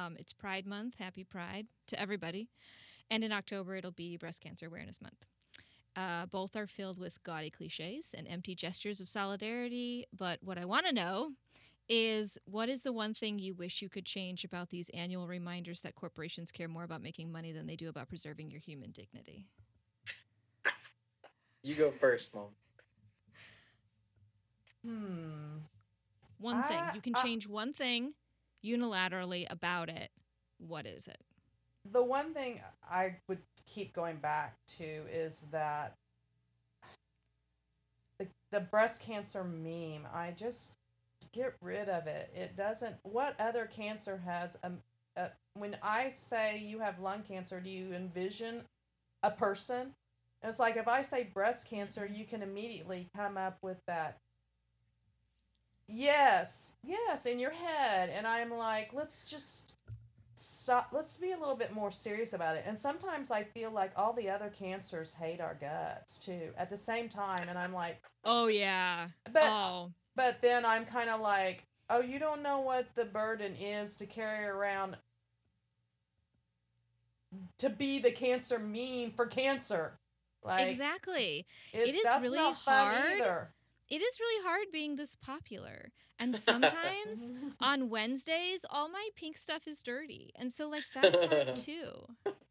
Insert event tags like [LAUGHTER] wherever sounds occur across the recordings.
Um, it's Pride Month. Happy Pride to everybody. And in October, it'll be Breast Cancer Awareness Month. Uh, both are filled with gaudy cliches and empty gestures of solidarity. But what I want to know is what is the one thing you wish you could change about these annual reminders that corporations care more about making money than they do about preserving your human dignity? You go first, mom. Hmm. One thing. I- You can I- change one thing unilaterally about it. What is it? The one thing I would keep going back to is that the, the breast cancer meme, I just get rid of it. It doesn't, what other cancer has, a, a, when I say you have lung cancer, do you envision a person? It's like if I say breast cancer, you can immediately come up with that. Yes, yes, in your head. And I'm like, let's just stop let's be a little bit more serious about it and sometimes i feel like all the other cancers hate our guts too at the same time and i'm like Oh, yeah. but oh, but then i'm kind of like oh you don't know what the burden is to carry around to be the cancer meme for cancer like exactly. it, It is really hard. Either. It is really hard being this popular. And sometimes [LAUGHS] on Wednesdays, all my pink stuff is dirty. And so, like, that's hard [LAUGHS] too.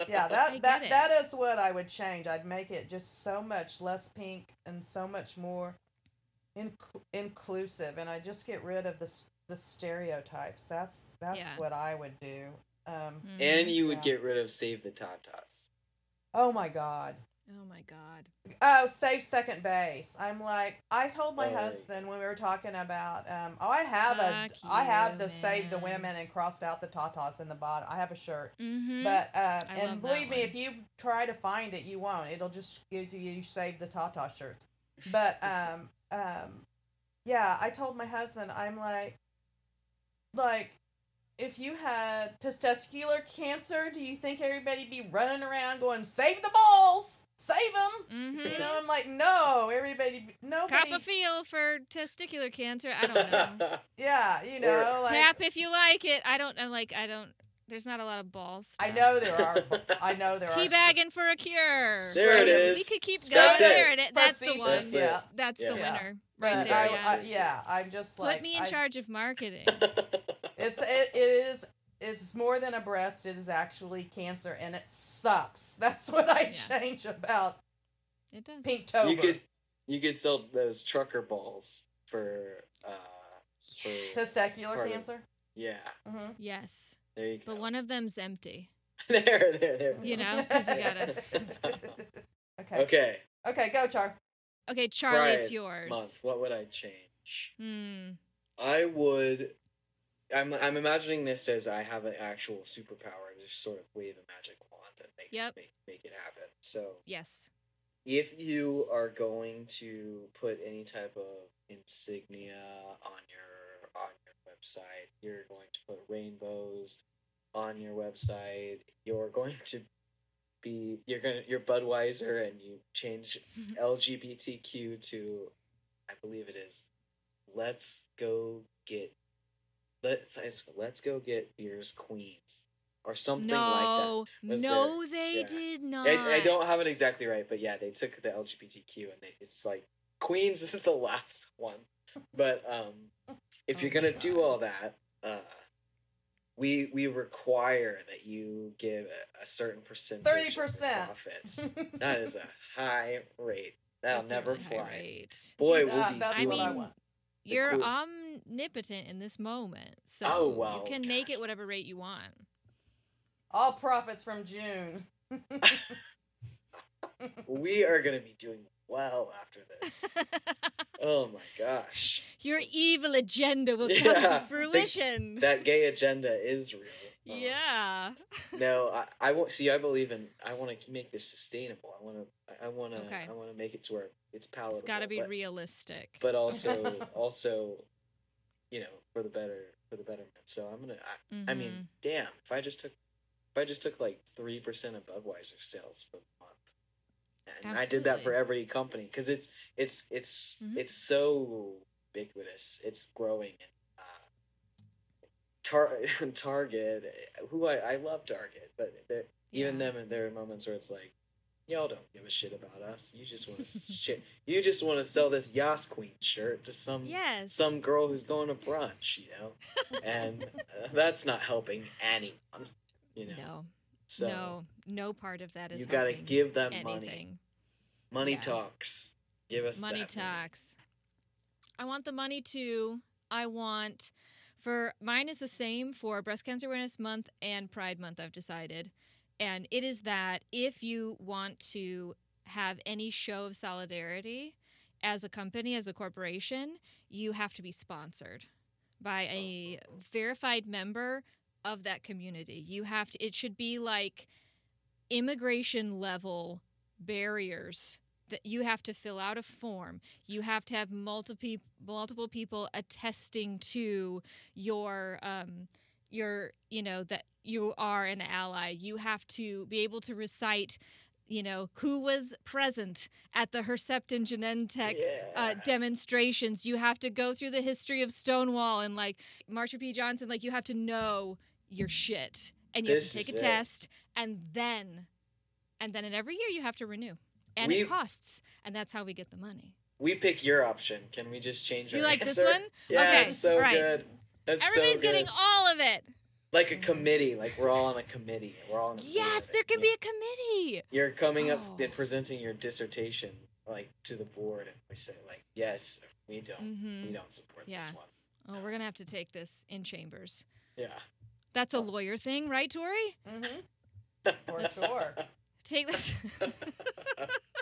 yeah that that it. that is what i would change i'd make it just so much less pink and so much more inc- inclusive and i just get rid of the the stereotypes that's that's Yeah. what i would do um Mhm. And you would Yeah. get rid of Save the Tatas. oh my god oh my God. oh save second base i'm like i told my Oh, husband when we were talking about um oh i have a Fuck i have you, the save the women and crossed out the tatas in the bottom i have a shirt Mm-hmm. But uh, and believe me, one. if you try to find it, you won't. It'll just give to you save the Tata shirts. But [LAUGHS] um um yeah, I told my husband, I'm like like if you had testicular cancer, do you think everybody'd be running around going save the balls, save them? mm-hmm. You know, I'm like, no, everybody, nobody, Cop a feel for testicular cancer. I don't know. [LAUGHS] yeah, you know, like Tap if you like it. I don't know. Like, I don't. There's not a lot of balls. I know there are, I know there are. Teabagging for a cure. There it We could keep That's going. it. There it is. That's the one. That's yeah. That's Yeah. the Yeah. winner. Right But there. I, yeah. I, yeah, I'm just like Put me in I- charge of marketing. [LAUGHS] It's it, it is it's more than a breast. It is actually cancer, and it sucks. [LAUGHS] That's what I Yeah. change about It does. Pinktober. you could you could sell those trucker balls for uh for Testicular Part of- cancer. yeah. hmm Yes, There you go. but one of them's empty. [LAUGHS] there, there, there. You know, 'cause you gotta- [LAUGHS] okay. Okay. Okay, go Char. Okay, Charlie, it's yours. Month. What would I change? Hmm. I would. I'm I'm imagining this as I have an actual superpower to just sort of wave a magic wand and make Yep. make make it happen. So Yes. if you are going to put any type of insignia on your on your website, you're going to put rainbows on your website. You're going to be you're gonna you're Budweiser and you change [LAUGHS] LGBTQ to I believe it is let's go get let's let's go get beers queens or something like that. no, was no, they yeah. did not. I, I don't have it exactly right, but yeah, they took the LGBTQ and they, it's like Queens [LAUGHS] is the last one. But um, if Oh you're gonna do all that, uh, we we require that you give a, a certain percentage. 30%. profits. [LAUGHS] that is a high rate. That'll That's never really fly. rate. Boy, Yeah, we'll be. that's I what I want. The You're cool- omnipotent in this moment, so Oh, well, you can make it whatever rate you want. All profits from June. [LAUGHS] we are gonna be doing well after this. [LAUGHS] oh my gosh, Your evil agenda will come Yeah, to the- fruition. that gay [LAUGHS] agenda is real. Oh. yeah. [LAUGHS] No, I, I want see. I believe in. I want to make this sustainable. I want to. I want to. Okay. I want to make it to where it's palatable. It's got to be but, realistic. But [LAUGHS] also, also, you know, for the better, for the betterment. So I'm gonna. I, I Mhm. mean, damn. If I just took, if I just took like three percent of Budweiser sales for the month, and I did that for every company because it's it's it's Mhm. it's so ubiquitous. It's growing and Tar- [LAUGHS] Target, who I, I love Target, but they're- even Yeah. them, there are moments where it's like, y'all don't give a shit about us. You just want to [LAUGHS] shit. You just want to sell this Yas Queen shirt to some Yes. some girl who's going to brunch, you know, [LAUGHS] and uh, that's not helping anyone, you know. No. so no. No part of that is you got to give them anything. money. Money Yeah. talks. Give us money talks. I want the money too. I want for mine is the same for Breast Cancer Awareness Month and Pride Month. I've decided, and it is that if you want to have any show of solidarity as a company, as a corporation, you have to be sponsored by a verified member of that community. You have to. It should be like immigration level barriers that you have to fill out a form. You have to have multiple multiple people attesting to your um, your you know that you are an ally. You have to be able to recite. You know who was present at the Herceptin Genentech uh, demonstrations. You have to go through the history of Stonewall and like Marsha P. Johnson. Like you have to know your shit, and you This have to take a it. test, and then, and then in every year you have to renew, and We- it costs, and that's how we get the money. We pick your option. Can we just change You our like this one? Yeah, Okay, it's so right. good. That's Everybody's so getting good. all of it. like a committee. Like we're all on a committee. We're all on. A Yes, board. there can be a committee. You're coming up Oh. and presenting your dissertation like to the board, and we say like, yes, we don't, hmm we don't support this Yeah. one. Oh, we're gonna have to take this in chambers. Yeah. That's a lawyer thing, right, Tori? Mm-hmm. [LAUGHS] For sure. Take this.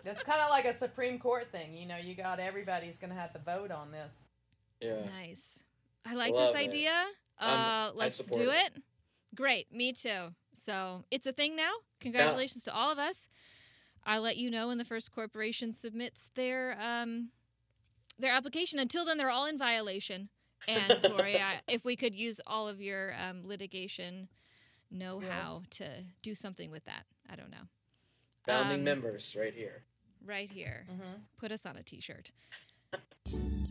It's kind of like a Supreme Court thing. You know, you got everybody's going to have to vote on this. yeah. Nice. I like Love this idea. Um, Uh, I let's do it. it. Great. Me too. So it's a thing now. Congratulations to all of us. I'll let you know when the first corporation submits their um, their application. Until then, they're all in violation. And [LAUGHS] Tori, if we could use all of your um, litigation know-how to do something with that, I don't know. Founding um, members right here. Right here. Mm-hmm. Put us on a t shirt. [LAUGHS]